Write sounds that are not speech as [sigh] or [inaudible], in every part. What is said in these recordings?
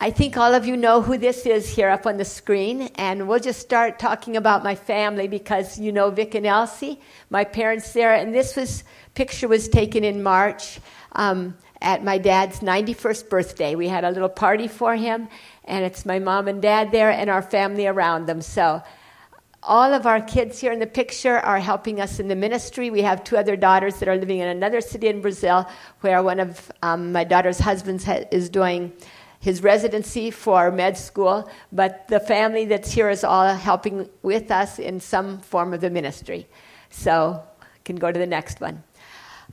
I think all of you know who this is here up on the screen, and we'll just start talking about my family because you know Vic and Elsie, my parents there, and this was picture was taken in March um, at my dad's 91st birthday. We had a little party for him, and it's my mom and dad there and our family around them. So all of our kids here in the picture are helping us in the ministry. We have two other daughters that are living in another city in Brazil, where one of um, my daughter's husbands ha- is doing his residency for med school, but the family that's here is all helping with us in some form of the ministry. So, can go to the next one.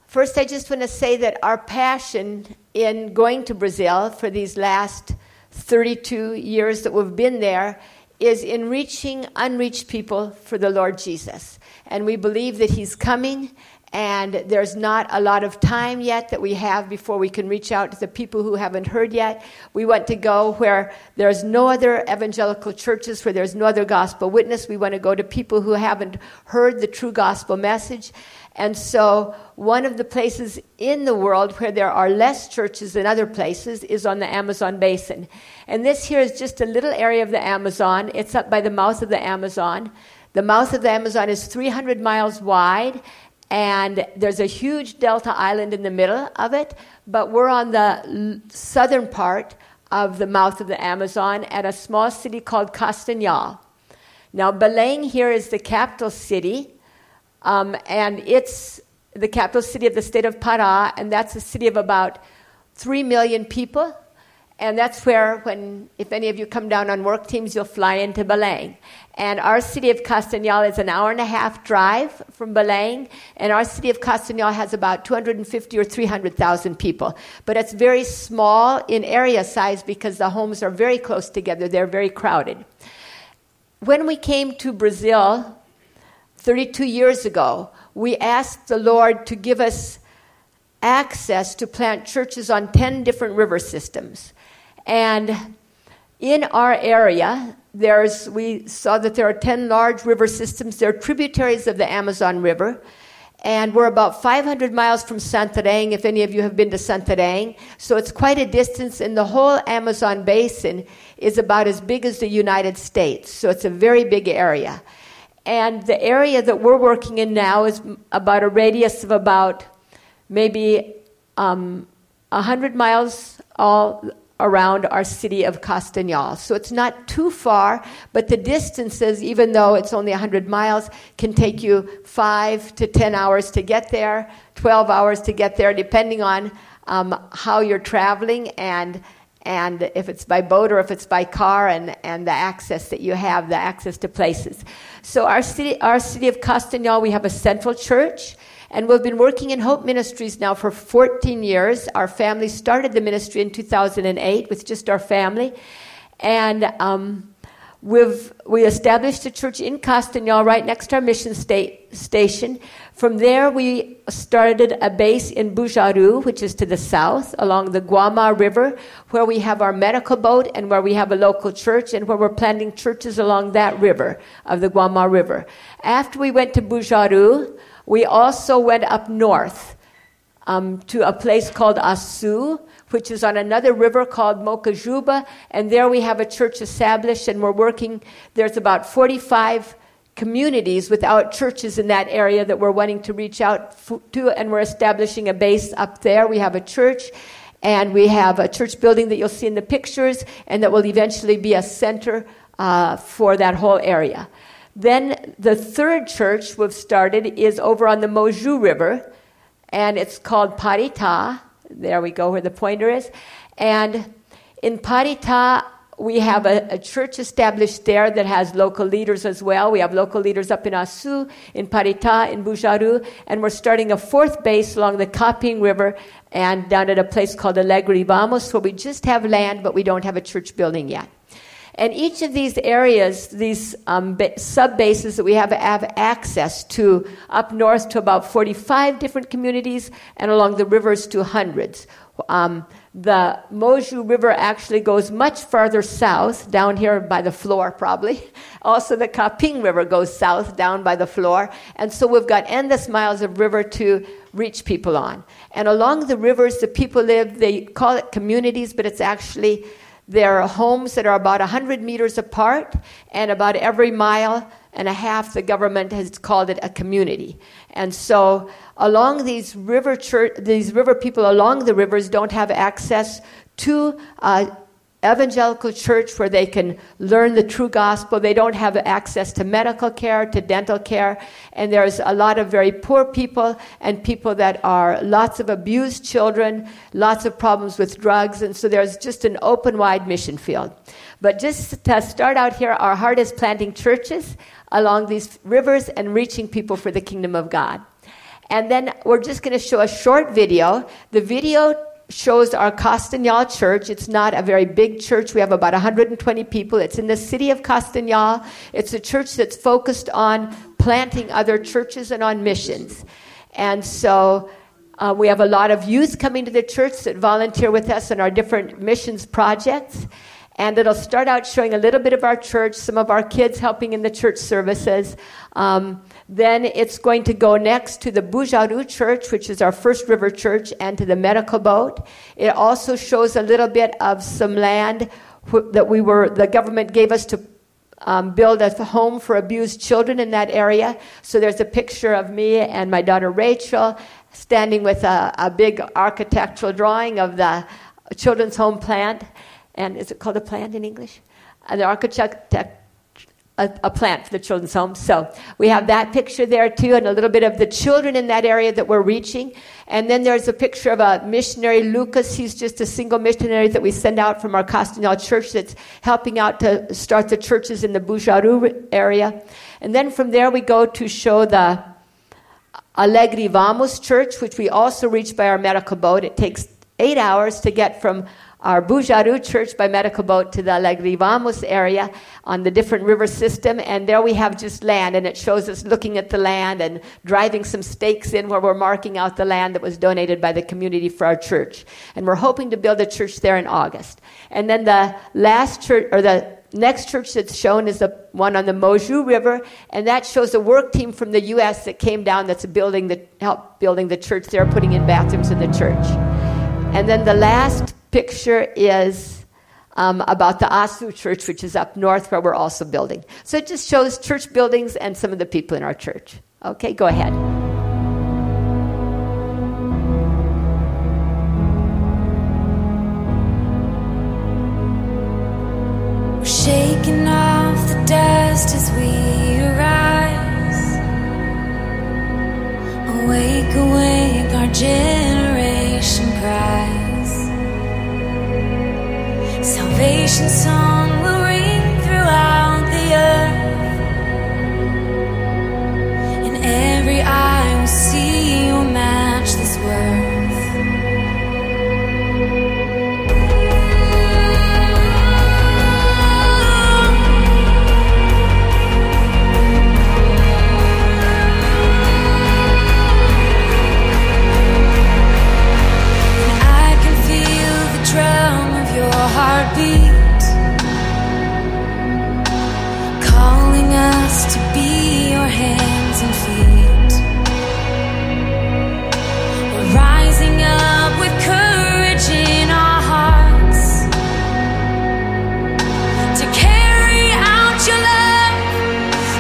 First, I just want to say that our passion in going to Brazil for these last 32 years that we've been there is in reaching unreached people for the Lord Jesus. And we believe that He's coming and there's not a lot of time yet that we have before we can reach out to the people who haven't heard yet. We want to go where there's no other evangelical churches, where there's no other gospel witness. We want to go to people who haven't heard the true gospel message. And so, one of the places in the world where there are less churches than other places is on the Amazon basin. And this here is just a little area of the Amazon. It's up by the mouth of the Amazon. The mouth of the Amazon is 300 miles wide and there's a huge delta island in the middle of it, but we're on the southern part of the mouth of the Amazon at a small city called Castanhal. Now, Belém here is the capital city, um, and it's the capital city of the state of Pará, and that's a city of about 3 million people. And that's where, when, if any of you come down on work teams, you'll fly into Belém. And our city of Castanhal is an hour and a half drive from Belém. And our city of Castanhal has about 250 or 300,000 people. But it's very small in area size because the homes are very close together. They're very crowded. When we came to Brazil 32 years ago, we asked the Lord to give us access to plant churches on 10 different river systems. And in our area, there's, we saw that there are 10 large river systems. They're tributaries of the Amazon River. And we're about 500 miles from Santarém, if any of you have been to Santarém. So it's quite a distance, and the whole Amazon basin is about as big as the United States. So it's a very big area. And the area that we're working in now is about a radius of about maybe um, 100 miles all around our city of Castanhal. So it's not too far, but the distances, even though it's only 100 miles, can take you 5 to 10 hours to get there, 12 hours to get there, depending on um, how you're traveling and and if it's by boat or if it's by car and, and the access that you have, the access to places. So our city, our city of Castanhal, we have a central church and we've been working in Hope Ministries now for 14 years. Our family started the ministry in 2008 with just our family. And um, we've, we established a church in Castanhal right next to our mission station. From there, we started a base in Bujaru, which is to the south, along the Guama River, where we have our medical boat and where we have a local church and where we're planting churches along that river of the Guama River. After we went to Bujaru, we also went up north um, to a place called Asu, which is on another river called Mokajuba, and there we have a church established, and we're working. There's about 45 communities without churches in that area that we're wanting to reach out to, and we're establishing a base up there. We have a church, and we have a church building that you'll see in the pictures, and that will eventually be a center uh, for that whole area. Then the third church we've started is over on the Moju River, and it's called Paritá. There we go, where the pointer is. And in Paritá, we have a, a, church established there that has local leaders as well. We have local leaders up in Açu, in Paritá, in Bujaru, and we're starting a fourth base along the Capim River and down at a place called Alegre Vamos, where we just have land, but we don't have a church building yet. And each of these areas, these um, sub bases that we have, have access to up north to about 45 different communities, and along the rivers to hundreds. Um, the Moju River actually goes much farther south, down here by the floor, probably. [laughs] Also, the Capim River goes south, down by the floor. And so we've got endless miles of river to reach people on. And along the rivers, the people live, they call it communities, but it's actually They're homes that are about 100 meters apart, and about every mile and a half, the government has called it a community. And so, along these river church, these river people along the rivers don't have access to uh, evangelical church where they can learn the true gospel. They don't have access to medical care, to dental care, and there's a lot of very poor people and people that are lots of abused children, lots of problems with drugs, and so there's just an open wide mission field. But just to start out here, our heart is planting churches along these rivers and reaching people for the kingdom of God. And then we're just going to show a short video. The video shows our Castanhal church. It's not a very big church. We have about 120 people. It's in the city of Castanhal. It's a church that's focused on planting other churches and on missions. And so uh, we have a lot of youth coming to the church that volunteer with us in our different missions projects. And it'll start out showing a little bit of our church, some of our kids helping in the church services. Um, then it's going to go next to the Bujaru Church, which is our first river church, and to the medical boat. It also shows a little bit of some land that we were, the government gave us to um, build a home for abused children in that area. So there's a picture of me and my daughter Rachel standing with a, a big architectural drawing of the children's home plant. And is it called a plant in English? And the architect a, a, plant for the children's home. So we have that picture there too, and a little bit of the children in that area that we're reaching. And then there's a picture of a missionary, Lucas. He's just a single missionary that we send out from our Castanhal church that's helping out to start the churches in the Bujaru area. And then from there we go to show the Alegre Vamos church, which we also reach by our medical boat. It takes eight hours to get from our Bujaru church by medical boat to the Alegre Vamos area on the different river system. And there we have just land, and it shows us looking at the land and driving some stakes in where we're marking out the land that was donated by the community for our church. And we're hoping to build a church there in August. And then the last church, or the next church that's shown is the one on the Moju River, and that shows a work team from the U.S. that came down that's building the help building the church there, putting in bathrooms in the church. And then the last picture is um, about the Asu Church, which is up north where we're also building. So it just shows church buildings and some of the people in our church. Okay, go ahead. shaking off the dust as we arise. Awake, awake, our generation cries. Salvation song will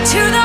to the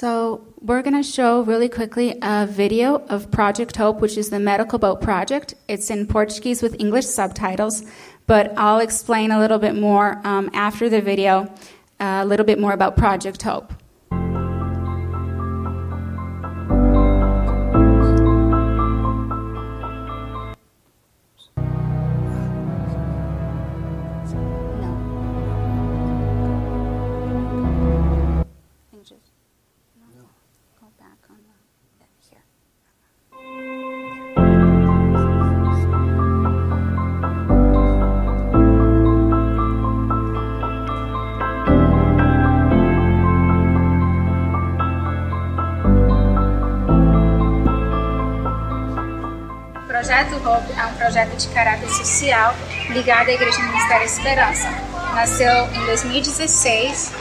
So, we're going to show really quickly a video of Project Hope, which is the medical boat project. It's in Portuguese with English subtitles, but I'll explain a little bit more um, after the video, uh, a little bit more about Project Hope. De caráter social ligado à Igreja Ministério Esperança. Nasceu em 2016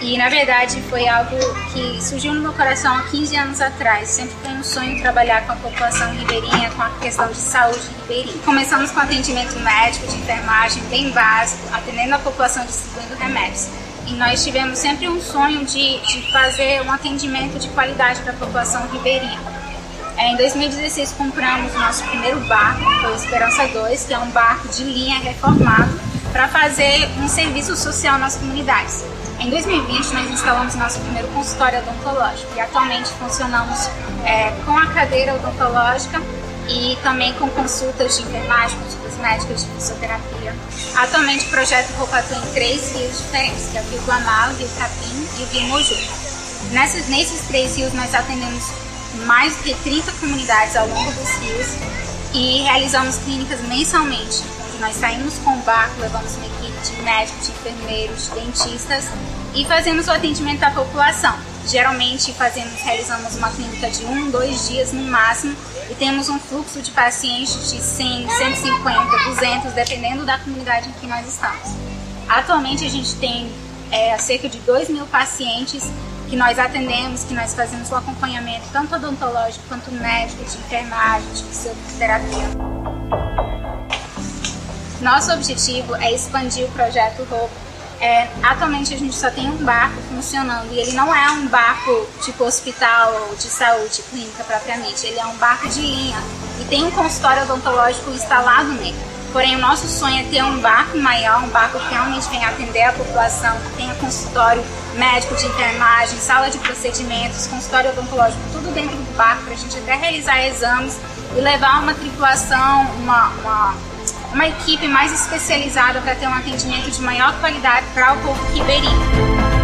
e, na verdade, foi algo que surgiu no meu coração há 15 anos atrás. Sempre foi um sonho trabalhar com a população ribeirinha, com a questão de saúde ribeirinha. Começamos com atendimento médico, de enfermagem, bem básico, atendendo a população distribuindo remédios. E nós tivemos sempre um sonho de, de fazer um atendimento de qualidade para a população ribeirinha. É, Em 2016 compramos nosso primeiro barco, foi o Esperança 2, que é um barco de linha reformado para fazer um serviço social nas comunidades. Em 2020 nós instalamos nosso primeiro consultório odontológico e atualmente funcionamos é, com a cadeira odontológica e também com consultas de enfermagem, consultas médicas de fisioterapia. Atualmente o projeto Roupa em três rios diferentes, que é o Rio Guanal, o Rio Capim e o Rio Moju. Nesses três rios nós atendemos mais que 30 comunidades ao longo dos rios e realizamos clínicas mensalmente, onde nós saímos com o barco, levamos uma equipe de médicos, de enfermeiros, de dentistas e fazemos o atendimento à população. Geralmente fazemos, realizamos uma clínica de um, dois dias no máximo e temos um fluxo de pacientes de 100, 150, 200, dependendo da comunidade em que nós estamos. Atualmente a gente tem é, cerca de 2 mil pacientes que nós atendemos, que nós fazemos o acompanhamento tanto odontológico quanto médico, de enfermagem, de fisioterapia. Nosso objetivo é expandir o projeto Hope. É, atualmente a gente só tem um barco funcionando e ele não é um barco tipo hospital ou de saúde, clínica propriamente. Ele é um barco de linha e tem um consultório odontológico instalado nele. Porém, o nosso sonho é ter um barco maior, um barco que realmente venha atender a população, que tenha consultório médico de enfermagem, sala de procedimentos, consultório odontológico, tudo dentro do barco, para a gente até realizar exames e levar uma tripulação, uma, uma, uma equipe mais especializada para ter um atendimento de maior qualidade para o povo ribeirinho.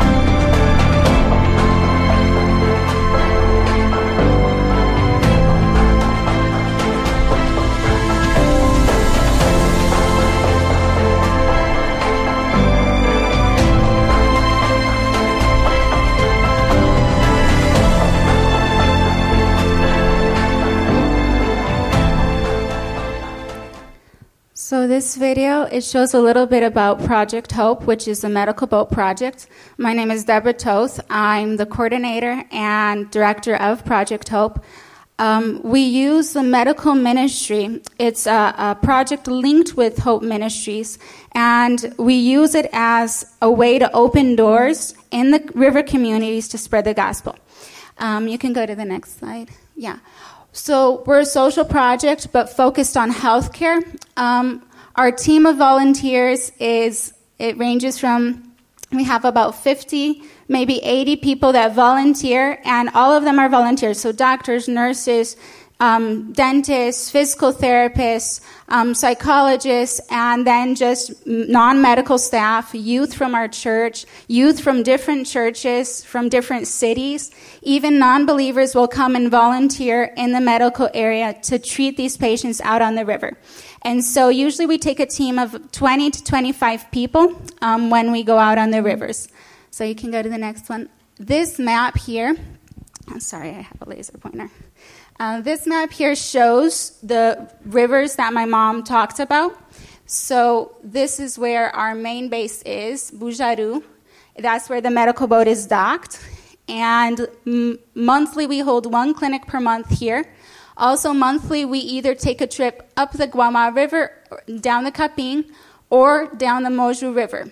So this video, it shows a little bit about Project Hope, which is a medical boat project. My name is Deborah Toth. I'm the coordinator and director of Project Hope. Um, we use the medical ministry. It's a, a project linked with Hope Ministries, and we use it as a way to open doors in the river communities to spread the gospel. Um, you can go to the next slide. Yeah. So we're a social project, but focused on healthcare. Um, our team of volunteers is it ranges from we have about 50 maybe 80 people that volunteer and all of them are volunteers so doctors nurses um, dentists physical therapists um, psychologists and then just non-medical staff youth from our church youth from different churches from different cities even non-believers will come and volunteer in the medical area to treat these patients out on the river and so usually we take a team of 20 to 25 people um, when we go out on the rivers. So you can go to the next one. This map here, I'm sorry, I have a laser pointer. Uh, this map here shows the rivers that my mom talked about. So this is where our main base is, Bujaru. That's where the medical boat is docked. And m- monthly, we hold one clinic per month here. Also, monthly, we either take a trip up the Guama River, down the Capim, or down the Moju River.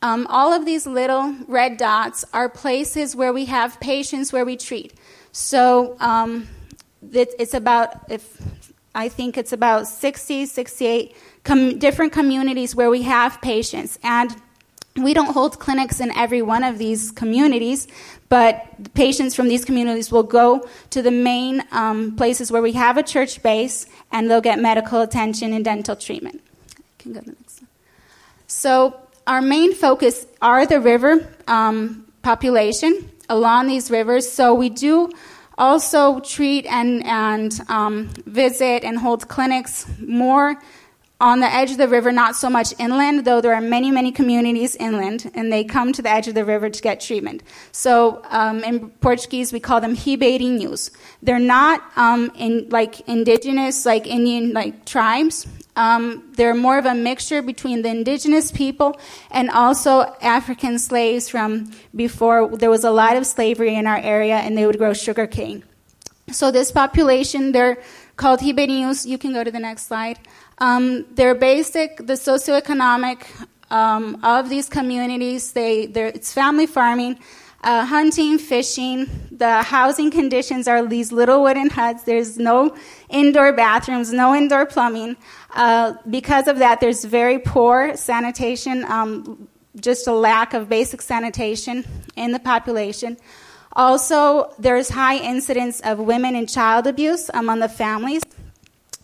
Um, all of these little red dots are places where we have patients where we treat. So um, it, it's about, if I think it's about 60, 68 com- different communities where we have patients. And we don't hold clinics in every one of these communities, but patients from these communities will go to the main um, places where we have a church base and they'll get medical attention and dental treatment. can go to the next one. So, our main focus are the river um, population along these rivers. So, we do also treat and, and um, visit and hold clinics more on the edge of the river, not so much inland, though there are many, many communities inland, and they come to the edge of the river to get treatment. So um, in Portuguese, we call them ribeirinhos. They're not um, in like indigenous, like Indian, like tribes. Um, they're more of a mixture between the indigenous people and also African slaves from before there was a lot of slavery in our area, and they would grow sugar cane. So this population, they're called ribeirinhos. You can go to the next slide. Um, they're basic, the socioeconomic um, of these communities. They, it's family farming, uh, hunting, fishing. The housing conditions are these little wooden huts. There's no indoor bathrooms, no indoor plumbing. Uh, because of that, there's very poor sanitation, um, just a lack of basic sanitation in the population. Also, there's high incidence of women and child abuse among the families.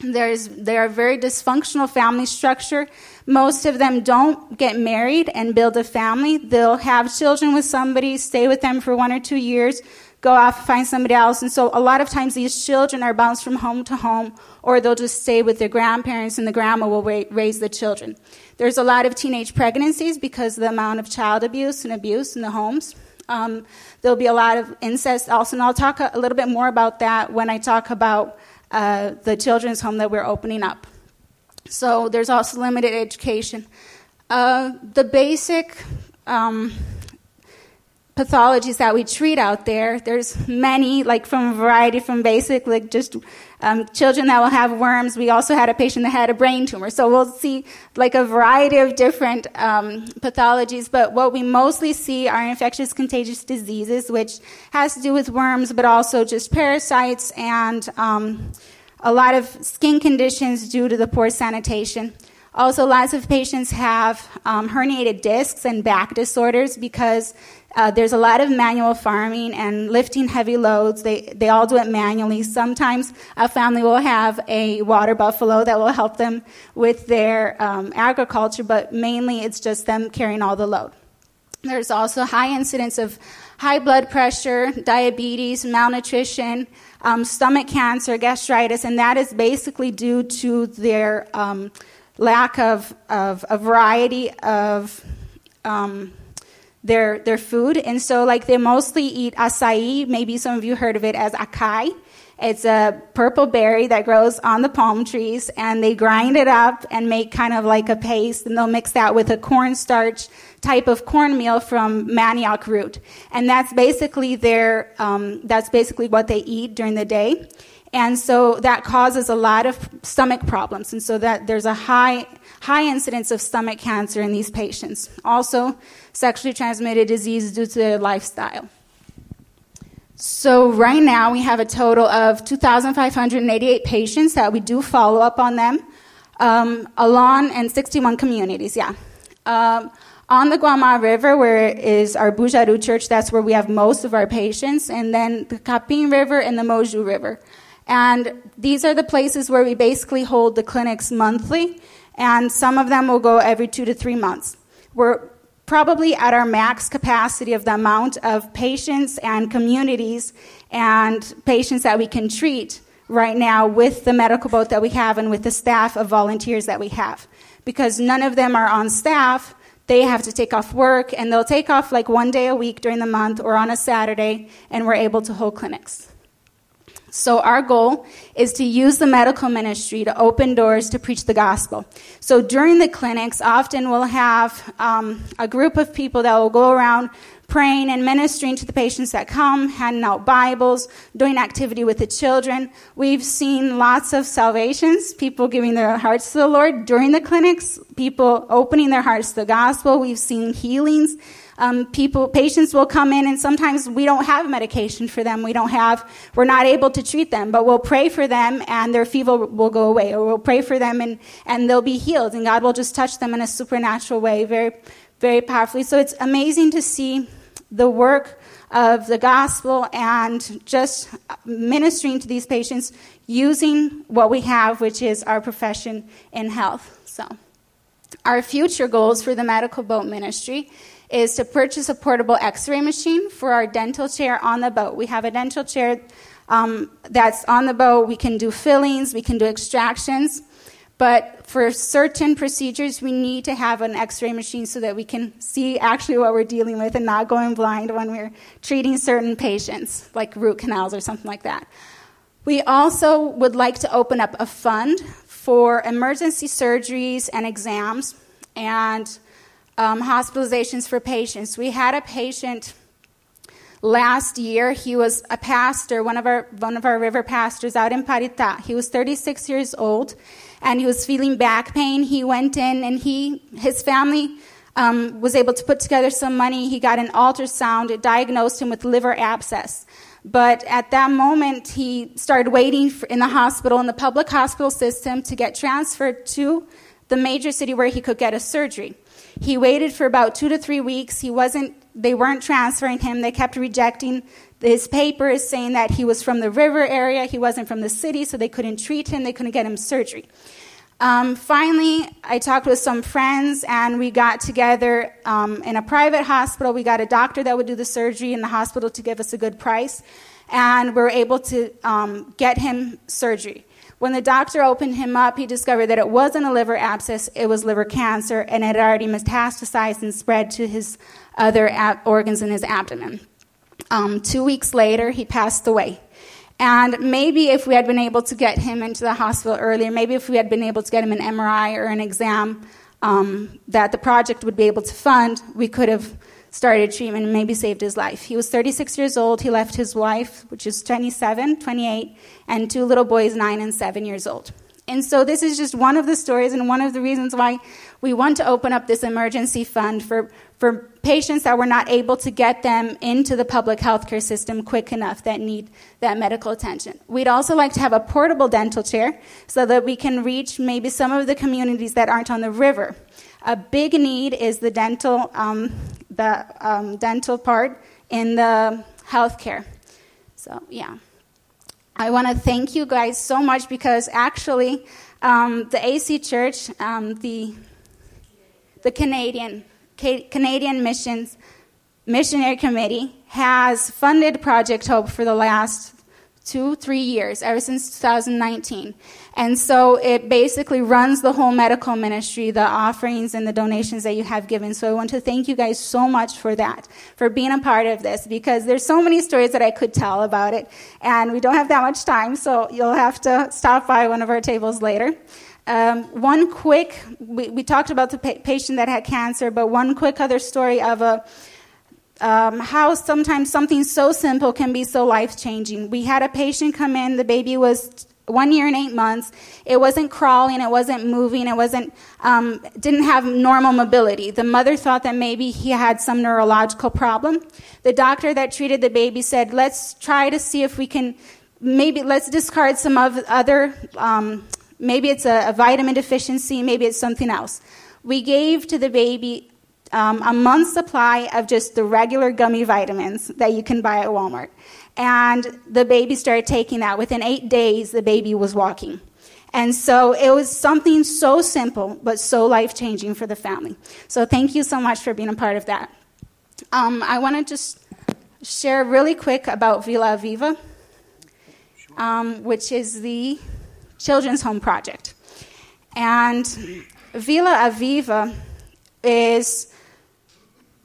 There's, they're a very dysfunctional family structure. Most of them don't get married and build a family. They'll have children with somebody, stay with them for one or two years, go off, find somebody else. And so a lot of times these children are bounced from home to home, or they'll just stay with their grandparents and the grandma will raise the children. There's a lot of teenage pregnancies because of the amount of child abuse and abuse in the homes. Um, there'll be a lot of incest also, and I'll talk a, a little bit more about that when I talk about uh, the children's home that we're opening up. So there's also limited education. Uh, the basic um, pathologies that we treat out there. There's many, like from a variety, from basic, like just um, children that will have worms. We also had a patient that had a brain tumor. So we'll see like a variety of different um, pathologies. But what we mostly see are infectious contagious diseases, which has to do with worms, but also just parasites and um, a lot of skin conditions due to the poor sanitation. Also, lots of patients have um, herniated discs and back disorders because uh, there's a lot of manual farming and lifting heavy loads. They, they all do it manually. Sometimes a family will have a water buffalo that will help them with their um, agriculture, but mainly it's just them carrying all the load. There's also high incidence of high blood pressure, diabetes, malnutrition, um, stomach cancer, gastritis, and that is basically due to their um, lack of, of a variety of um, their, their food. And so, like, they mostly eat acai. Maybe some of you heard of it as acai. It's a purple berry that grows on the palm trees, and they grind it up and make kind of like a paste, and they'll mix that with a cornstarch type of cornmeal from manioc root, and that's basically their um, that's basically what they eat during the day, and so that causes a lot of stomach problems, and so that there's a high high incidence of stomach cancer in these patients. Also, sexually transmitted disease due to their lifestyle. So right now we have a total of 2,588 patients that we do follow up on them, um, along and 61 communities. Yeah, um, on the Guama River, where is our Bujaru Church, that's where we have most of our patients, and then the Capim River and the Moju River. And these are the places where we basically hold the clinics monthly, and some of them will go every two to three months. We're probably at our max capacity of the amount of patients and communities and patients that we can treat right now with the medical boat that we have and with the staff of volunteers that we have. Because none of them are on staff, they have to take off work and they'll take off like one day a week during the month or on a Saturday, and we're able to hold clinics. So, our goal is to use the medical ministry to open doors to preach the gospel. So, during the clinics, often we'll have um, a group of people that will go around praying and ministering to the patients that come, handing out Bibles, doing activity with the children. We've seen lots of salvations, people giving their hearts to the Lord during the clinics, people opening their hearts to the gospel. We've seen healings um, people, patients will come in, and sometimes we don't have medication for them. We don't have, we're not able to treat them, but we'll pray for them, and their fever will go away, or we'll pray for them, and and they'll be healed, and God will just touch them in a supernatural way, very, very powerfully. So it's amazing to see the work of the gospel and just ministering to these patients using what we have, which is our profession in health. So, our future goals for the medical boat ministry is to purchase a portable x ray machine for our dental chair on the boat. We have a dental chair um, that's on the boat. We can do fillings, we can do extractions. But for certain procedures, we need to have an x ray machine so that we can see actually what we're dealing with and not going blind when we're treating certain patients, like root canals or something like that. We also would like to open up a fund for emergency surgeries and exams and um, hospitalizations for patients. We had a patient last year. He was a pastor, one of our one of our river pastors out in Paritá. He was 36 years old, and he was feeling back pain. He went in, and he his family. Um, was able to put together some money. He got an ultrasound. It diagnosed him with liver abscess. But at that moment, he started waiting for, in the hospital, in the public hospital system, to get transferred to the major city where he could get a surgery. He waited for about two to three weeks. He wasn't, they weren't transferring him. They kept rejecting his papers saying that he was from the river area, he wasn't from the city, so they couldn't treat him, they couldn't get him surgery. Um, finally, I talked with some friends and we got together um, in a private hospital. We got a doctor that would do the surgery in the hospital to give us a good price, and we were able to um, get him surgery. When the doctor opened him up, he discovered that it wasn't a liver abscess, it was liver cancer, and it had already metastasized and spread to his other ab- organs in his abdomen. Um, two weeks later, he passed away. And maybe if we had been able to get him into the hospital earlier, maybe if we had been able to get him an MRI or an exam um, that the project would be able to fund, we could have started treatment and maybe saved his life. He was 36 years old. He left his wife, which is 27, 28, and two little boys, 9 and 7 years old. And so this is just one of the stories and one of the reasons why we want to open up this emergency fund for, for patients that were not able to get them into the public healthcare system quick enough that need that medical attention. We'd also like to have a portable dental chair so that we can reach maybe some of the communities that aren't on the river. A big need is the dental, um, the um, dental part in the healthcare. So, yeah. I want to thank you guys so much because actually, um, the AC Church, um, the the Canadian Canadian Missions Missionary Committee has funded Project Hope for the last two, three years, ever since 2019. And so it basically runs the whole medical ministry, the offerings and the donations that you have given. So I want to thank you guys so much for that, for being a part of this, because there's so many stories that I could tell about it. And we don't have that much time, so you'll have to stop by one of our tables later. Um, one quick, we, we, talked about the pa- patient that had cancer, but one quick other story of a um, how sometimes something so simple can be so life changing. We had a patient come in, the baby was one year and eight months. It wasn't crawling, it wasn't moving, it wasn't, um, didn't have normal mobility. The mother thought that maybe he had some neurological problem. The doctor that treated the baby said, let's try to see if we can, maybe let's discard some of other, um, maybe it's a, a vitamin deficiency, maybe it's something else. We gave to the baby um, a month's supply of just the regular gummy vitamins that you can buy at Walmart. And the baby started taking that. Within eight days, the baby was walking. And so it was something so simple, but so life changing for the family. So thank you so much for being a part of that. Um, I want to just share really quick about Villa Aviva, um, which is the children's home project. And Villa Aviva is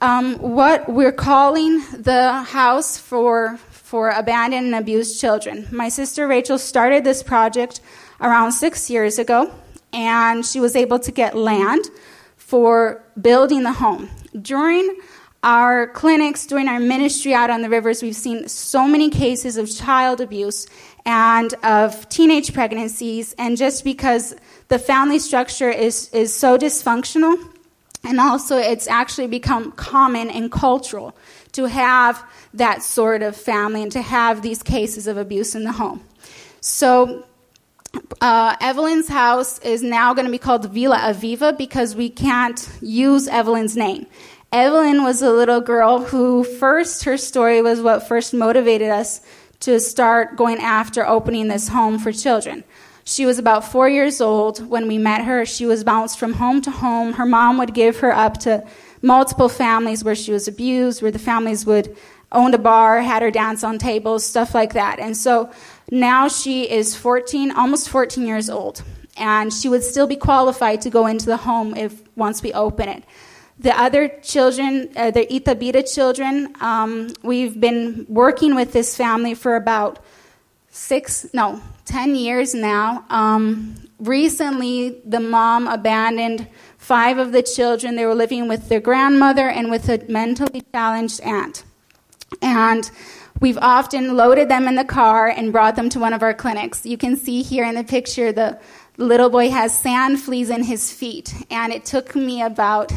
um, what we're calling the house for, for abandoned and abused children. My sister Rachel started this project around six years ago, and she was able to get land for building the home. During our clinics, during our ministry out on the rivers, we've seen so many cases of child abuse and of teenage pregnancies, and just because the family structure is, is so dysfunctional, and also, it's actually become common and cultural to have that sort of family and to have these cases of abuse in the home. So, uh, Evelyn's house is now going to be called Villa Aviva because we can't use Evelyn's name. Evelyn was a little girl who first, her story was what first motivated us to start going after opening this home for children. She was about four years old when we met her. She was bounced from home to home. Her mom would give her up to multiple families where she was abused, where the families would own a bar, had her dance on tables, stuff like that. And so now she is 14, almost 14 years old, and she would still be qualified to go into the home if once we open it. The other children, uh, the Itabira children, um, we've been working with this family for about six, no, 10 years now. Um, recently, the mom abandoned five of the children. They were living with their grandmother and with a mentally challenged aunt. And we've often loaded them in the car and brought them to one of our clinics. You can see here in the picture the little boy has sand fleas in his feet. And it took me about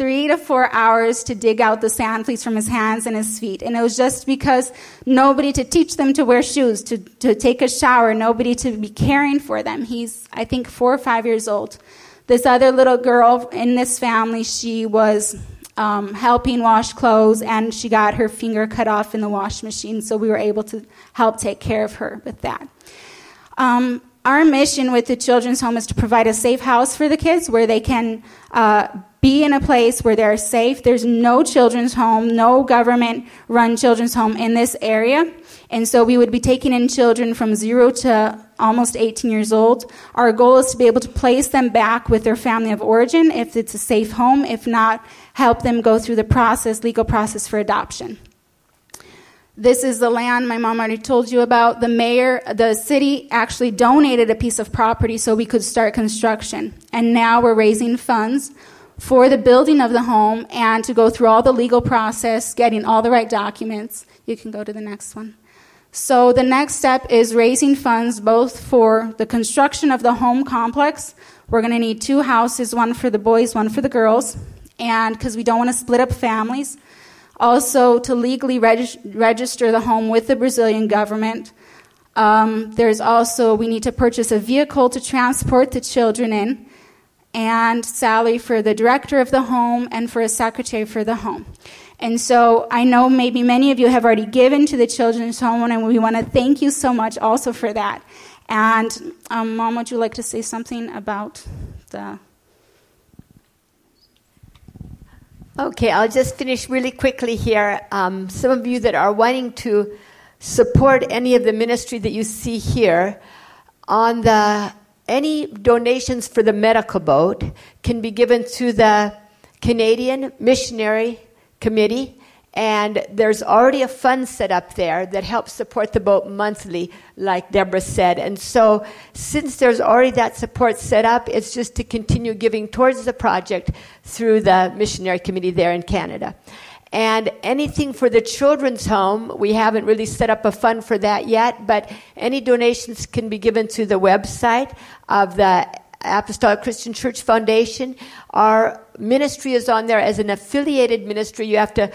three to four hours to dig out the sand fleas from his hands and his feet. And it was just because nobody to teach them to wear shoes, to, to take a shower, nobody to be caring for them. He's, I think, four or five years old. This other little girl in this family, she was um, helping wash clothes and she got her finger cut off in the wash machine, so we were able to help take care of her with that. Um, our mission with the children's home is to provide a safe house for the kids where they can uh, be in a place where they're safe. There's no children's home, no government run children's home in this area. And so we would be taking in children from zero to almost 18 years old. Our goal is to be able to place them back with their family of origin if it's a safe home. If not, help them go through the process, legal process for adoption. This is the land my mom already told you about. The mayor, the city actually donated a piece of property so we could start construction. And now we're raising funds for the building of the home and to go through all the legal process, getting all the right documents. You can go to the next one. So the next step is raising funds both for the construction of the home complex. We're going to need two houses, one for the boys, one for the girls, and because we don't want to split up families. Also, to legally reg- register the home with the Brazilian government. Um, there's also, we need to purchase a vehicle to transport the children in, and salary for the director of the home and for a secretary for the home. And so I know maybe many of you have already given to the children's home, and we want to thank you so much also for that. And um, Mom, would you like to say something about the Okay, I'll just finish really quickly here. Um, some of you that are wanting to support any of the ministry that you see here, on the any donations for the medical boat can be given to the Canadian Missionary Committee and there's already a fund set up there that helps support the boat monthly, like Deborah said. And so, since there's already that support set up, it's just to continue giving towards the project through the missionary committee there in Canada. And anything for the children's home, we haven't really set up a fund for that yet, but any donations can be given to the website of the Apostolic Christian Church Foundation. Our ministry is on there as an affiliated ministry. You have to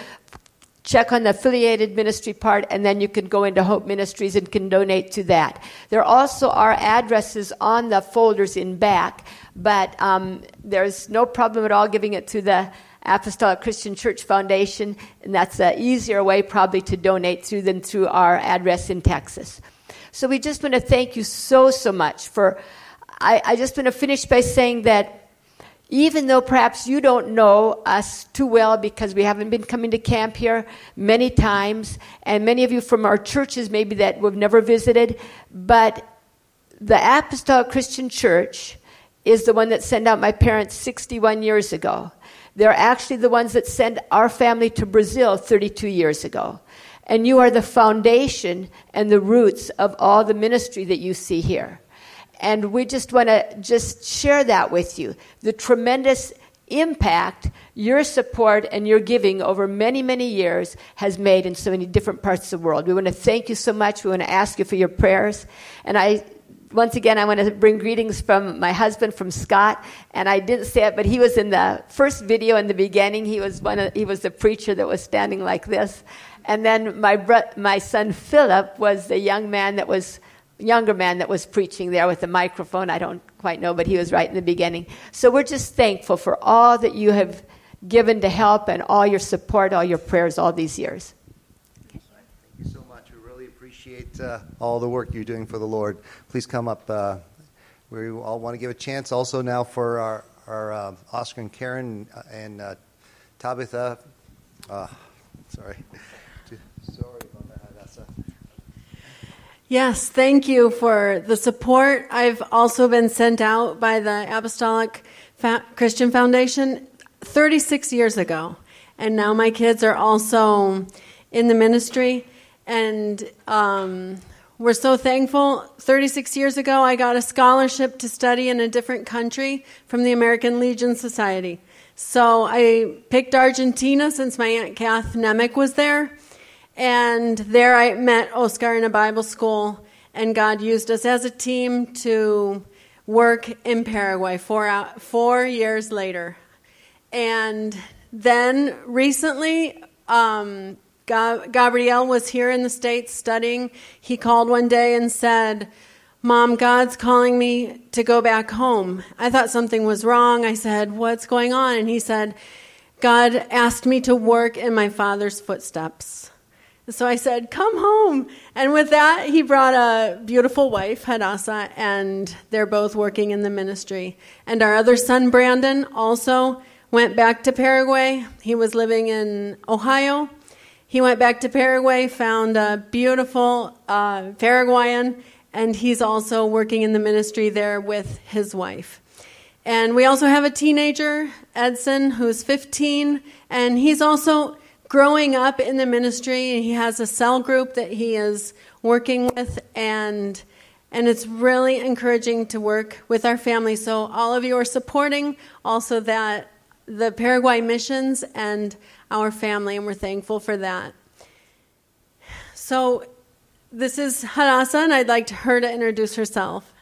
check on the affiliated ministry part, and then you can go into Hope Ministries and can donate to that. There also are addresses on the folders in back, but um, there's no problem at all giving it to the Apostolic Christian Church Foundation, and that's an easier way probably to donate through than through our address in Texas. So we just want to thank you so, so much for. I, I just want to finish by saying that even though perhaps you don't know us too well because we haven't been coming to camp here many times, and many of you from our churches maybe that we've never visited, but the Apostolic Christian Church is the one that sent out my parents 61 years ago. They're actually the ones that sent our family to Brazil 32 years ago. And you are the foundation and the roots of all the ministry that you see here. And we just want to just share that with you. The tremendous impact your support and your giving over many, many years has made in so many different parts of the world. We want to thank you so much. We want to ask you for your prayers. And I, once again, I want to bring greetings from my husband, from Scott. And I didn't say it, but he was in the first video in the beginning. He was one of, he was the preacher that was standing like this. And then my, bro- my son Philip was the young man that was younger man that was preaching there with the microphone. I don't quite know, but he was right in the beginning. So we're just thankful for all that you have given to help and all your support, all your prayers all these years. Thank you so much. We really appreciate uh, all the work you're doing for the Lord. Please come up. Uh, we all want to give a chance also now for our, our uh, Oscar and Karen and uh, Tabitha. Uh. Sorry. Yes, thank you for the support. I've also been sent out by the Apostolic Christian Foundation 36 years ago. And now my kids are also in the ministry. And um, we're so thankful. 36 years ago, I got a scholarship to study in a different country from the American Legion Society. So I picked Argentina since my Aunt Kath Nemick was there. And there I met Oscar in a Bible school, and God used us as a team to work in Paraguay four, four years later. And then recently, um, Gabriel was here in the States studying. He called one day and said, Mom, God's calling me to go back home. I thought something was wrong. I said, What's going on? And he said, God asked me to work in my father's footsteps. So I said, Come home. And with that, he brought a beautiful wife, Hadassah, and they're both working in the ministry. And our other son, Brandon, also went back to Paraguay. He was living in Ohio. He went back to Paraguay, found a beautiful uh, Paraguayan, and he's also working in the ministry there with his wife. And we also have a teenager, Edson, who's 15, and he's also growing up in the ministry. He has a cell group that he is working with, and and it's really encouraging to work with our family. So all of you are supporting also that the Paraguay missions and our family, and we're thankful for that. So, this is Hadassah, and I'd like her to introduce herself.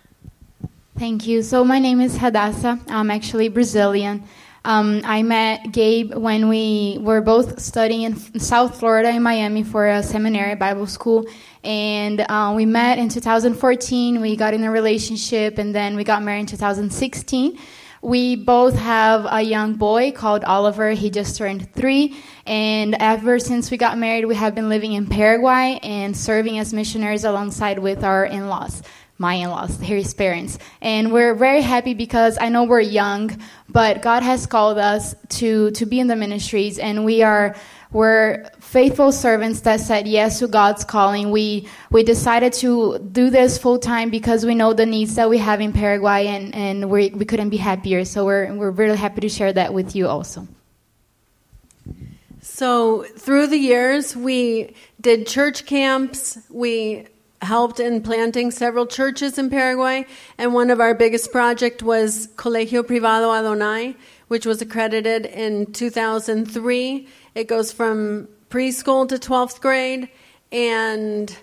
Thank you. So my name is Hadassah. I'm actually Brazilian. Um, I met Gabe when we were both studying in South Florida in Miami for a seminary Bible school, and uh, we met in 2014. We got in a relationship, and then we got married in 2016. We both have a young boy called Oliver. He just turned three. And ever since we got married, we have been living in Paraguay and serving as missionaries alongside with our in laws my in-laws, his parents. And we're very happy because I know we're young, but God has called us to to be in the ministries and we are we're faithful servants that said yes to God's calling. We we decided to do this full time because we know the needs that we have in Paraguay and, and we we couldn't be happier. So we're we're really happy to share that with you also. So, through the years, we did church camps. We helped in planting several churches in Paraguay, and one of our biggest project was Colegio Privado Adonai, which was accredited in 2003. It goes from preschool to 12th grade, and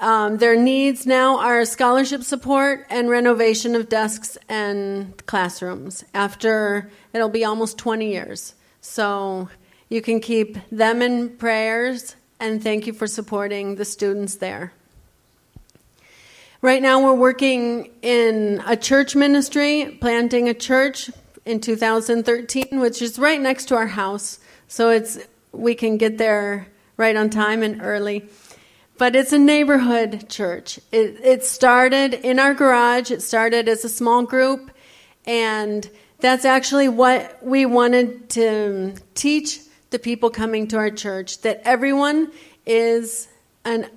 um, their needs now are scholarship support and renovation of desks and classrooms. After it'll be almost 20 years, so you can keep them in prayers. And thank you for supporting the students there. Right now, we're working in a church ministry, planting a church in 2013, which is right next to our house. So it's we can get there right on time and early. But it's a neighborhood church. It, it started in our garage. It started as a small group, and that's actually what we wanted to teach the people coming to our church that everyone is an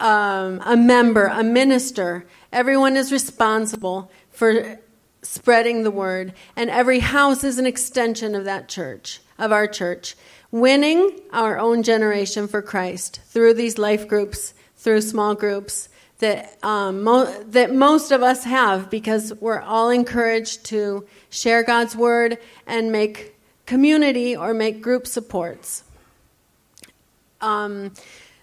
um, a member, a minister. Everyone is responsible for spreading the word, and every house is an extension of that church, of our church. Winning our own generation for Christ through these life groups, through small groups that um, mo- that most of us have, because we're all encouraged to share God's word and make community or make group supports. Um,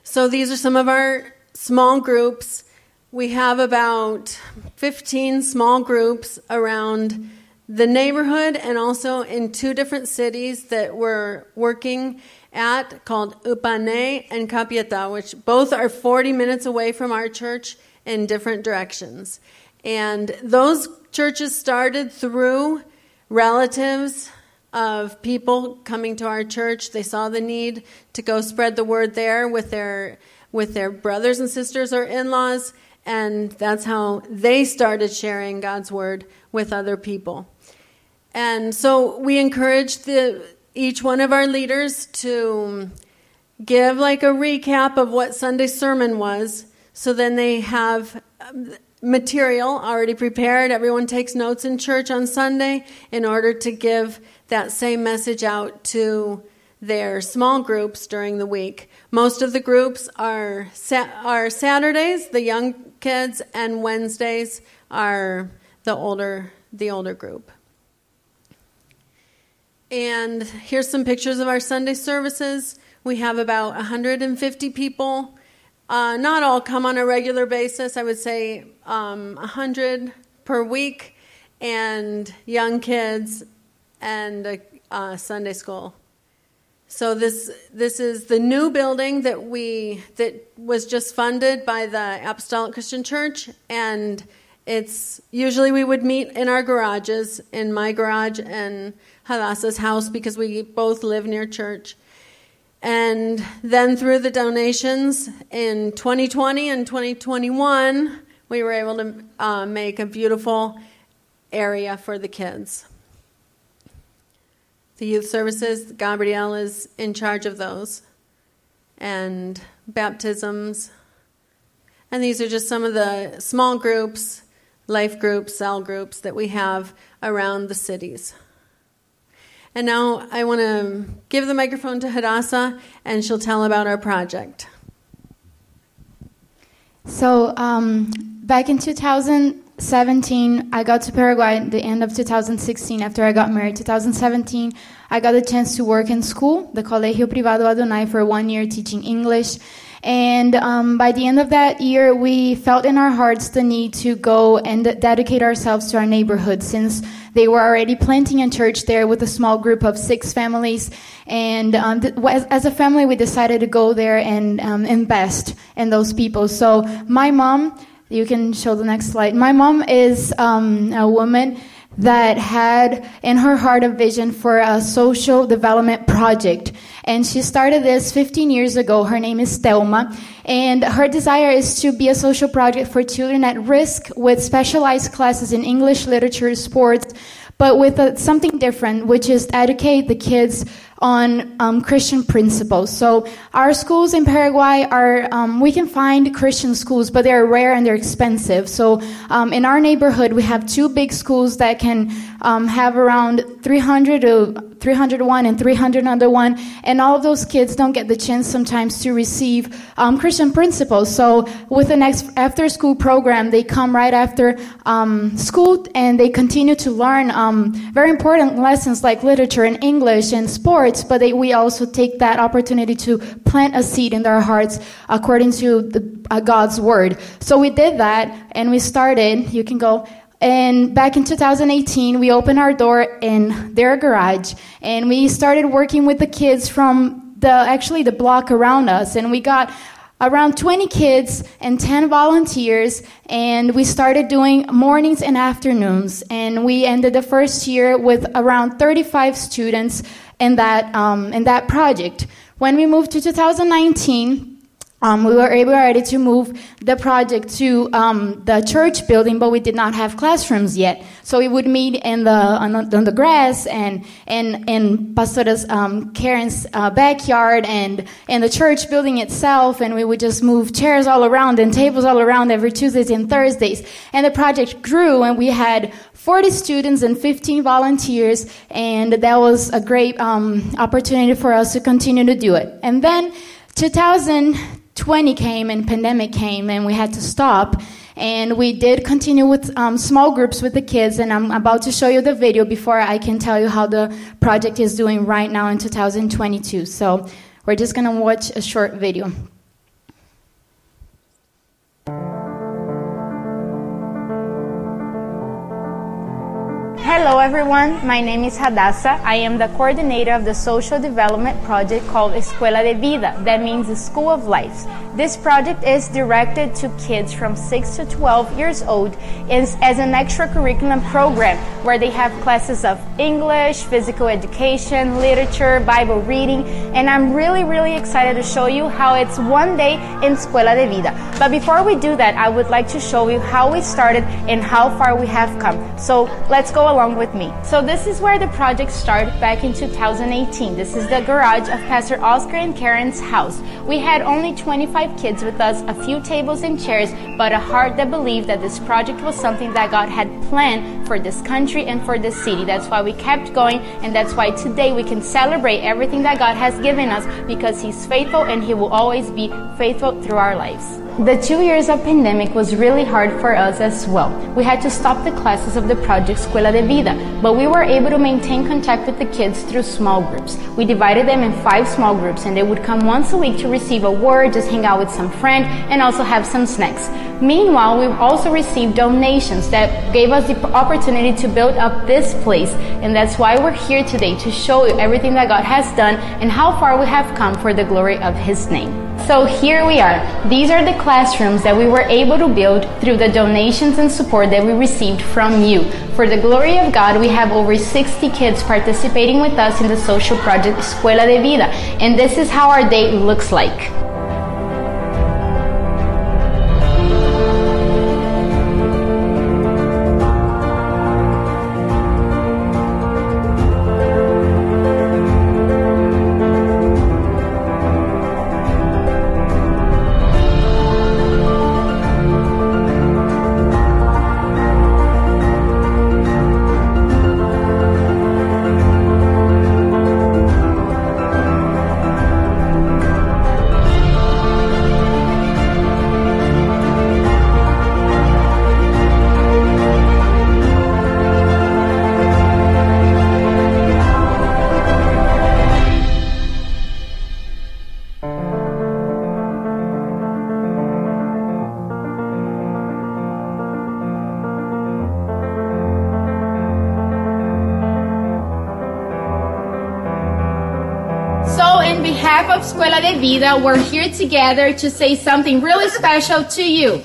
so these are some of our small groups. We have about 15 small groups around the neighborhood and also in two different cities that we're working at called Ypané and Capiatá, which both are 40 minutes away from our church in different directions. And those churches started through relatives of people coming to our church. They saw the need to go spread the word there with their with their brothers and sisters or in laws, and that's how they started sharing God's word with other people. And so we encourage the, each one of our leaders to give like a recap of what Sunday sermon was, so then they have um, material already prepared. Everyone takes notes in church on Sunday in order to give that same message out to their small groups during the week. Most of the groups are are Saturdays, the young kids, and Wednesdays are the older the older group. And here's some pictures of our Sunday services. We have about 150 people. Uh, not all come on a regular basis. I would say um, 100 per week, and young kids and a, uh, Sunday school so this this is the new building that we that was just funded by the Apostolic Christian Church and it's usually we would meet in our garages in my garage and Hadassah's house because we both live near church. And then through the donations in 2020 and 2021, we were able to uh, make a beautiful area for the kids the youth services. Gabriel is in charge of those, and baptisms. And these are just some of the small groups, life groups, cell groups that we have around the cities. And now I want to give the microphone to Hadassah, and she'll tell about our project. So, um, back in 2000, 2017, I got to Paraguay at the end of 2016 after I got married. 2017, I got a chance to work in school, the Colegio Privado Adonai, for one year teaching English. And um, by the end of that year, we felt in our hearts the need to go and dedicate ourselves to our neighborhood since they were already planting a church there with a small group of six families. And um, th- as, as, a family, we decided to go there and um, invest in those people. So my mom, you can show the next slide. My mom is um, a woman that had in her heart a vision for a social development project. And she started this 15 years ago. Her name is Thelma. And her desire is to be a social project for children at risk with specialized classes in English, literature, sports, but with a, something different, which is educate the kids on um, Christian principles. So our schools in Paraguay are um, we can find Christian schools, but they're rare and they're expensive. So um, in our neighborhood, we have two big schools that can um, have around 300 to 301 and 300 under one, and all of those kids don't get the chance sometimes to receive um, Christian principles. So with the next after school program, they come right after um, school and they continue to learn very important lessons like literature and English and sports hearts, but we also take that opportunity to plant a seed in their hearts according to the, uh, God's word. So we did that and we started. You can go. And back in 2018, we opened our door in their garage and we started working with the kids from the actually the block around us and we got around 20 kids and 10 volunteers and we started doing mornings and afternoons and we ended the first year with around 35 students in that, um, in that project. When we moved to 2019, um, we were able already to move the project to um, the church building, but we did not have classrooms yet. So we would meet in the on, the, on the grass and in in Pastora's um, Karen's uh, backyard and in the church building itself, and we would just move chairs all around and tables all around every Tuesdays and Thursdays. And the project grew, and we had 40 students and 15 volunteers, and that was a great um, opportunity for us to continue to do it. And then 2020 came and pandemic came, and we had to stop. And we did continue with um, small groups with the kids, and I'm about to show you the video before I can tell you how the project is doing right now in 2022. So we're just gonna watch a short video. Hello everyone, my name is Hadassah. I am the coordinator of the social development project called Escuela de Vida, that means the School of Life. This project is directed to kids from 6 to 12 years old as an extracurricular program where they have classes of English, physical education, literature, Bible reading, and I'm really, really excited to show you how it's one day in Escuela de Vida. But before we do that, I would like to show you how we started and how far we have come. So let's go along with me. So this is where the project started back in 2018. This is the garage of Pastor Oscar and Karen's house. We had only 25 25 kids with us, a few tables and chairs, but a heart that believed that this project was something that God had planned for this country and for this city. That's why we kept going, and that's why today we can celebrate everything that God has given us because He's faithful and He will always be faithful through our lives. The two years of pandemic was really hard for us as well. We had to stop the classes of the project Escuela de Vida, but we were able to maintain contact with the kids through small groups. We divided them in five small groups and they would come once a week to receive a word, just hang out with some friend, and also have some snacks. Meanwhile, we also received donations that gave us the opportunity to build up this place, and that's why we're here today to show you everything that God has done and how far we have come for the glory of His name. So here we are. These are the classrooms that we were able to build through the donations and support that we received from you. For the glory of God, we have over 60 kids participating with us in the social project Escuela de Vida, and this is how our day looks like. Vida, we're here together to say something really special to you.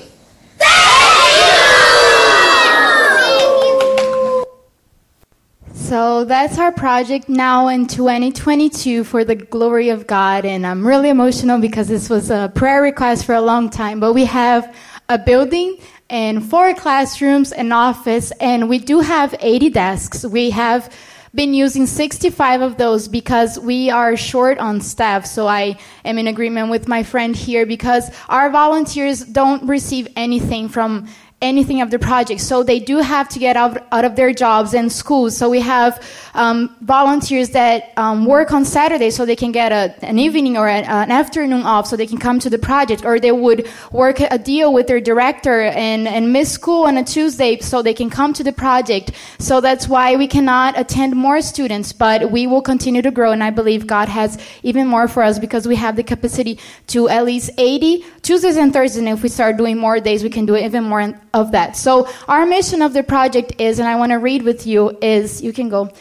So that's our project now in 2022 for the glory of God. And I'm really emotional because this was a prayer request for a long time. But we have a building and four classrooms, an office, and we do have 80 desks. We have been using 65 of those because we are short on staff. So I am in agreement with my friend here because our volunteers don't receive anything from anything of the project. So they do have to get out, out of their jobs and schools. So we have um, volunteers that um, work on Saturday so they can get a, an evening or a, an afternoon off so they can come to the project. Or they would work a deal with their director and, and miss school on a Tuesday so they can come to the project. So that's why we cannot attend more students, but we will continue to grow. And I believe God has even more for us because we have the capacity to at least 80 Tuesdays and Thursdays. And if we start doing more days, we can do even more of that. So our mission of the project is, and I want to read with you, is you can go.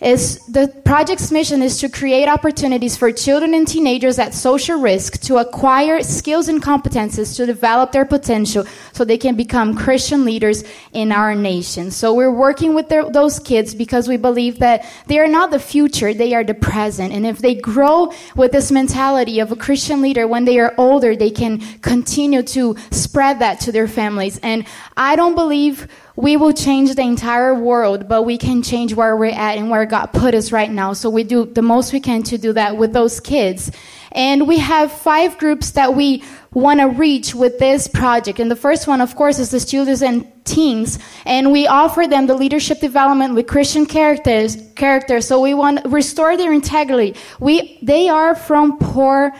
Is the project's mission is to create opportunities for children and teenagers at social risk to acquire skills and competences to develop their potential so they can become Christian leaders in our nation. So we're working with their, those kids because we believe that they are not the future, they are the present. And if they grow with this mentality of a Christian leader when they are older, they can continue to spread that to their families. And I don't believe we will change the entire world, but we can change where we're at and where God put us right now. So we do the most we can to do that with those kids. And we have five groups that we want to reach with this project. And the first one, of course, is the students and teens. And we offer them the leadership development with Christian characters, characters. So we want to restore their integrity. We, they are from poor,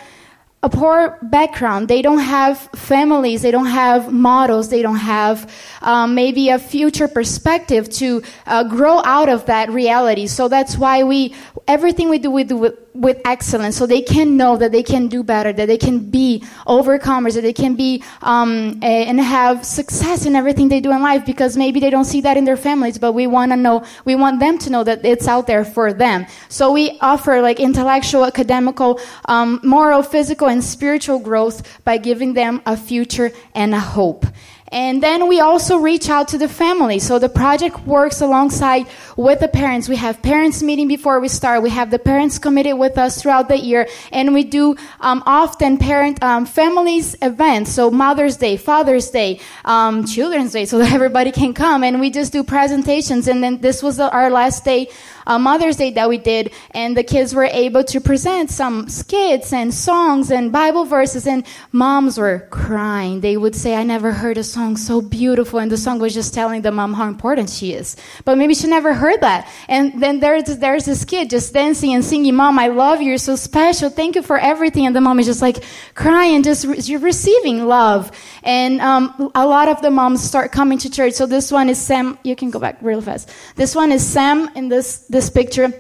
a poor background. They don't have families. They don't have models. They don't have um, maybe a future perspective to uh, grow out of that reality. So that's why we everything we do we do with, with excellence. So they can know that they can do better, that they can be overcomers, that they can be um, a, and have success in everything they do in life. Because maybe they don't see that in their families, but we want to know. We want them to know that it's out there for them. So we offer like intellectual, academical, um, moral, physical, and spiritual growth by giving them a future and a hope. And then we also reach out to the family. So the project works alongside with the parents. We have parents meeting before we start. We have the parents committed with us throughout the year. And we do um, often parent um, families events. So Mother's Day, Father's Day, um, Children's Day, so that [laughs] everybody can come. And we just do presentations. And then this was the, our last day uh, Mother's Day that we did, and the kids were able to present some skits and songs and Bible verses, and moms were crying. They would say, I never heard a song so beautiful, and the song was just telling the mom how important she is. But maybe she never heard that. And then there's, there's this kid just dancing and singing, Mom, I love you, you're so special, thank you for everything. And the mom is just like crying, just re- you're receiving love. And um, a lot of the moms start coming to church. So this one is Sam. You can go back real fast. This one is Sam in this this picture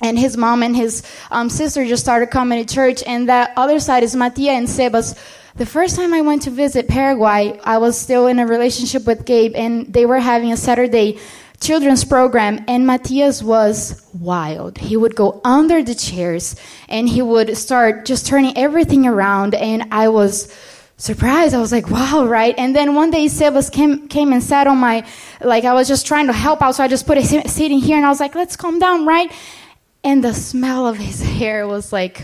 and his mom and his um, sister just started coming to church. And that other side is Matia and Sebas. The first time I went to visit Paraguay, I was still in a relationship with Gabe, and they were having a Saturday children's program, and Matias was wild. He would go under the chairs and he would start just turning everything around, and I was surprised. I was like, wow, right? And then one day Sebas came, came and sat on my, like I was just trying to help out, so I just put a seat in here and I was like, let's calm down, right? And the smell of his hair was like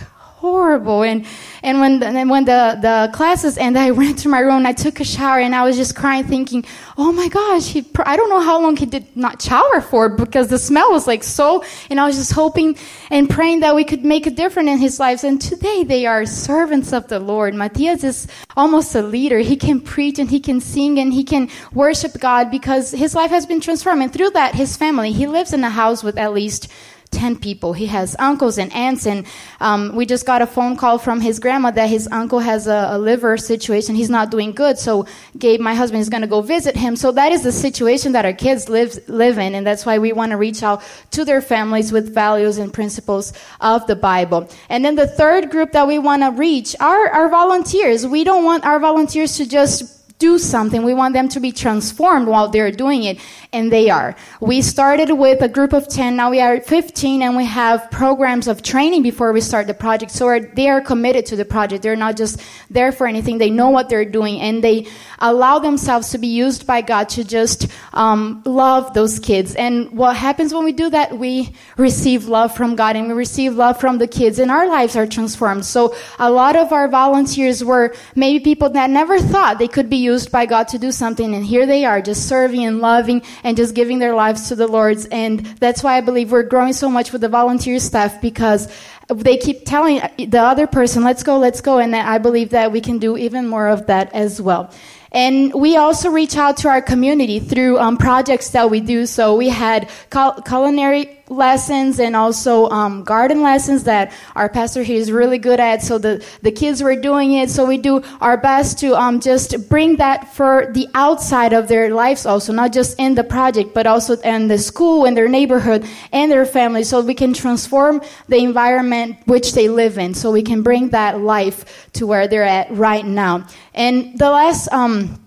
horrible. And and when the, when the the classes ended, I [laughs] went to my room. I took a shower, and I was just crying, thinking, "Oh my gosh, he! I don't know how long he did not shower for because the smell was like so." And I was just hoping and praying that we could make a difference in his lives. And today they are servants of the Lord. Matias is almost a leader. He can preach and he can sing and he can worship God because his life has been transformed. And through that, his family. He lives in a house with at least 10 people. He has uncles and aunts, and um, we just got a phone call from his grandma that his uncle has a, a liver situation. He's not doing good, so Gabe, my husband, is going to go visit him. So that is the situation that our kids live, live in, and that's why we want to reach out to their families with values and principles of the Bible. And then the third group that we want to reach are our volunteers. We don't want our volunteers to just do something. We want them to be transformed while they're doing it, and they are. We started with a group of 10, now we are 15, and we have programs of training before we start the project. So they are committed to the project. They're not just there for anything. They know what they're doing, and they allow themselves to be used by God to just um, love those kids. And what happens when we do that? We receive love from God, and we receive love from the kids, and our lives are transformed. So a lot of our volunteers were maybe people that never thought they could be used by God to do something, and here they are, just serving and loving and just giving their lives to the Lord's. And that's why I believe we're growing so much with the volunteer staff because they keep telling the other person, let's go, let's go. And I believe that we can do even more of that as well. And we also reach out to our community through um, projects that we do. So we had cul- culinary lessons and also um, garden lessons that our pastor here is really good at. So the, the kids were doing it. So we do our best to um, just bring that for the outside of their lives also, not just in the project, but also in the school, in their neighborhood, and their family. So we can transform the environment which they live in. So we can bring that life to where they're at right now. And the last, um,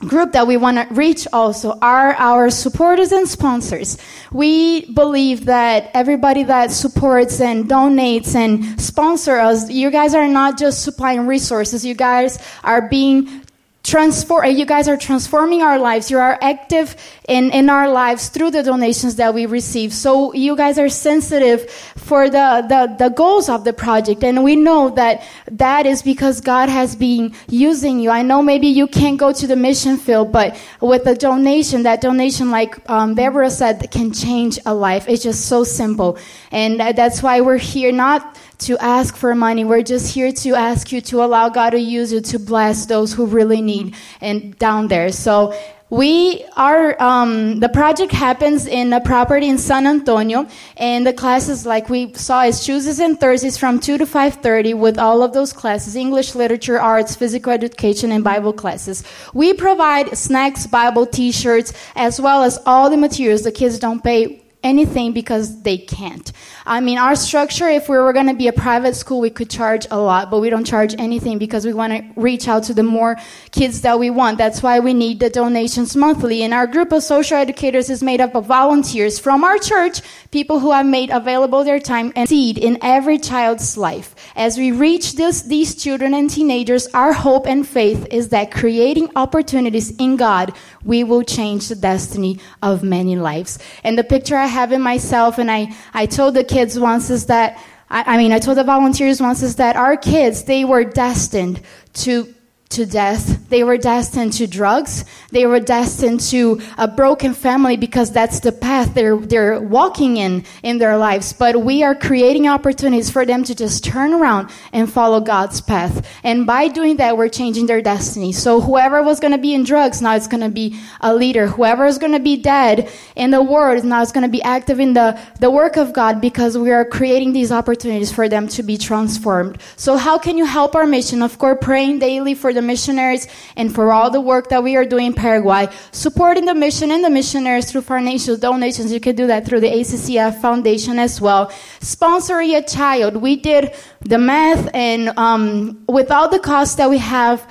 group that we want to reach also are our supporters and sponsors. We believe that everybody that supports and donates and sponsor us, you guys are not just supplying resources, you guys are being transform you guys are transforming our lives. You are active in, in our lives through the donations that we receive. So you guys are sensitive for the, the, the goals of the project. And we know that that is because god has been using you. I know maybe you can't go to the mission field but with a donation that donation like um, deborah said can change a life. It's just so simple. And that's why we're here not to ask for money. We're just here to ask you to allow God to use you to bless those who really need and down there. So we are um, the project happens in a property in San Antonio, and the classes, like we saw, is Tuesdays and Thursdays from two to five thirty, with all of those classes: English, literature, arts, physical education, and Bible classes. We provide snacks, Bible T-shirts, as well as all the materials. The kids don't pay anything because they can't. I mean, our structure, if we were going to be a private school, we could charge a lot, but we don't charge anything because we want to reach out to the more kids that we want. That's why we need the donations monthly. And our group of social educators is made up of volunteers from our church, people who have made available their time and seed in every child's life. As we reach this, these children and teenagers, our hope and faith is that creating opportunities in God, we will change the destiny of many lives. And the picture I have in myself, and I, I told the kids once is that, I, I mean, I told the volunteers once is that our kids, they were destined to to death. They were destined to drugs. They were destined to a broken family because that's the path they're, they're walking in in their lives. But we are creating opportunities for them to just turn around and follow God's path. And by doing that, we're changing their destiny. So whoever was going to be in drugs, now it's going to be a leader. Whoever is going to be dead in the world, now is going to be active in the, the work of God because we are creating these opportunities for them to be transformed. So how can you help our mission? Of course, praying daily for the missionaries and for all the work that we are doing in Paraguay, supporting the mission and the missionaries through financial donations. You can do that through the ACCF Foundation as well. Sponsoring a child. We did the math and um, with all the costs that we have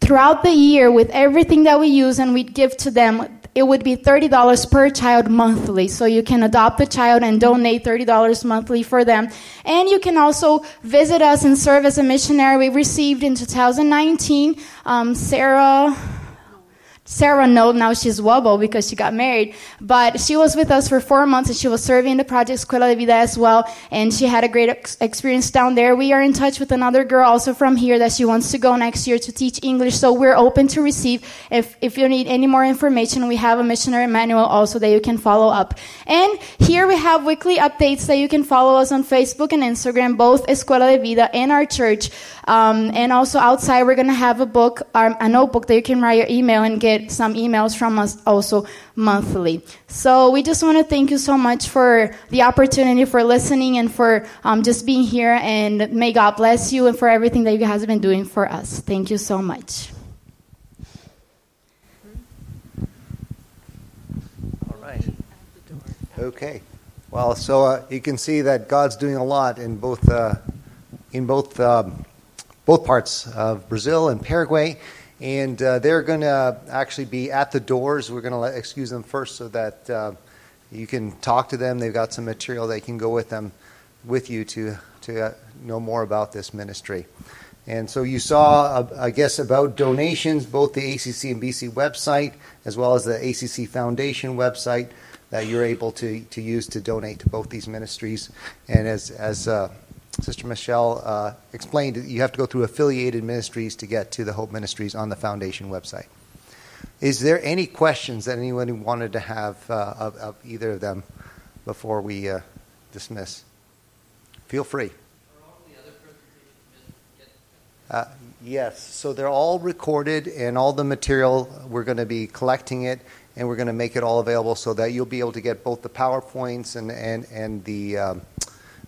throughout the year, with everything that we use and we give to them, it would be $30 per child monthly. So you can adopt a child and donate $30 monthly for them. And you can also visit us and serve as a missionary. We received in 2019 um, Sarah. Sarah no, now she's wobble because she got married. But she was with us for four months and she was serving the project Escuela de Vida as well. And she had a great ex- experience down there. We are in touch with another girl also from here that she wants to go next year to teach English. So we're open to receive. If, if you need any more information, we have a missionary manual also that you can follow up. And here we have weekly updates that you can follow us on Facebook and Instagram, both Escuela de Vida and our church. Um, and also outside, we're going to have a book, um, a notebook that you can write your email and get some emails from us also monthly. So we just want to thank you so much for the opportunity for listening and for um, just being here. And may God bless you and for everything that you guys have been doing for us. Thank you so much. All right. Okay. Well, so uh, you can see that God's doing a lot in both uh, in both um, both parts of Brazil and Paraguay, And uh, they're going to actually be at the doors. We're going to excuse them first so that uh, you can talk to them. They've got some material they can go with them, with you to to uh, know more about this ministry. And so you saw, I guess, about donations, both the ACC and BC website, as well as the ACC Foundation website, that you're able to, to use to donate to both these ministries. And as, as uh, Sister Michelle uh, explained, you have to go through affiliated ministries to get to the Hope Ministries on the Foundation website. Is there any questions that anyone wanted to have uh, of, of either of them before we uh, dismiss? Feel free. Uh, yes, so they're all recorded, and all the material, we're going to be collecting it, and we're going to make it all available so that you'll be able to get both the PowerPoints and, and, and the um,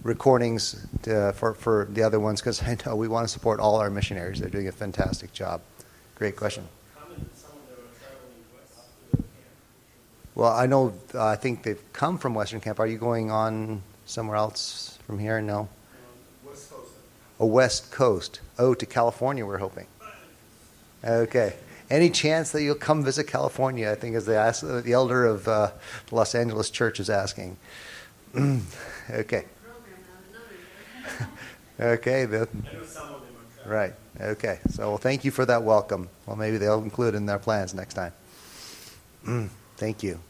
recordings to, for, for the other ones, because I know we want to support all our missionaries. They're doing a fantastic job. Great question. Well, I know, uh, I think they've come from Western Camp. Are you going on somewhere else from here? No? a West Coast. Oh, to California, we're hoping. Okay. Any chance that you'll come visit California? I think, as the, the elder of uh, the Los Angeles church is asking. [clears throat] okay. Okay. Right. Okay. So, well, thank you for that welcome. Well, maybe they'll include it in their plans next time. [clears throat] thank you.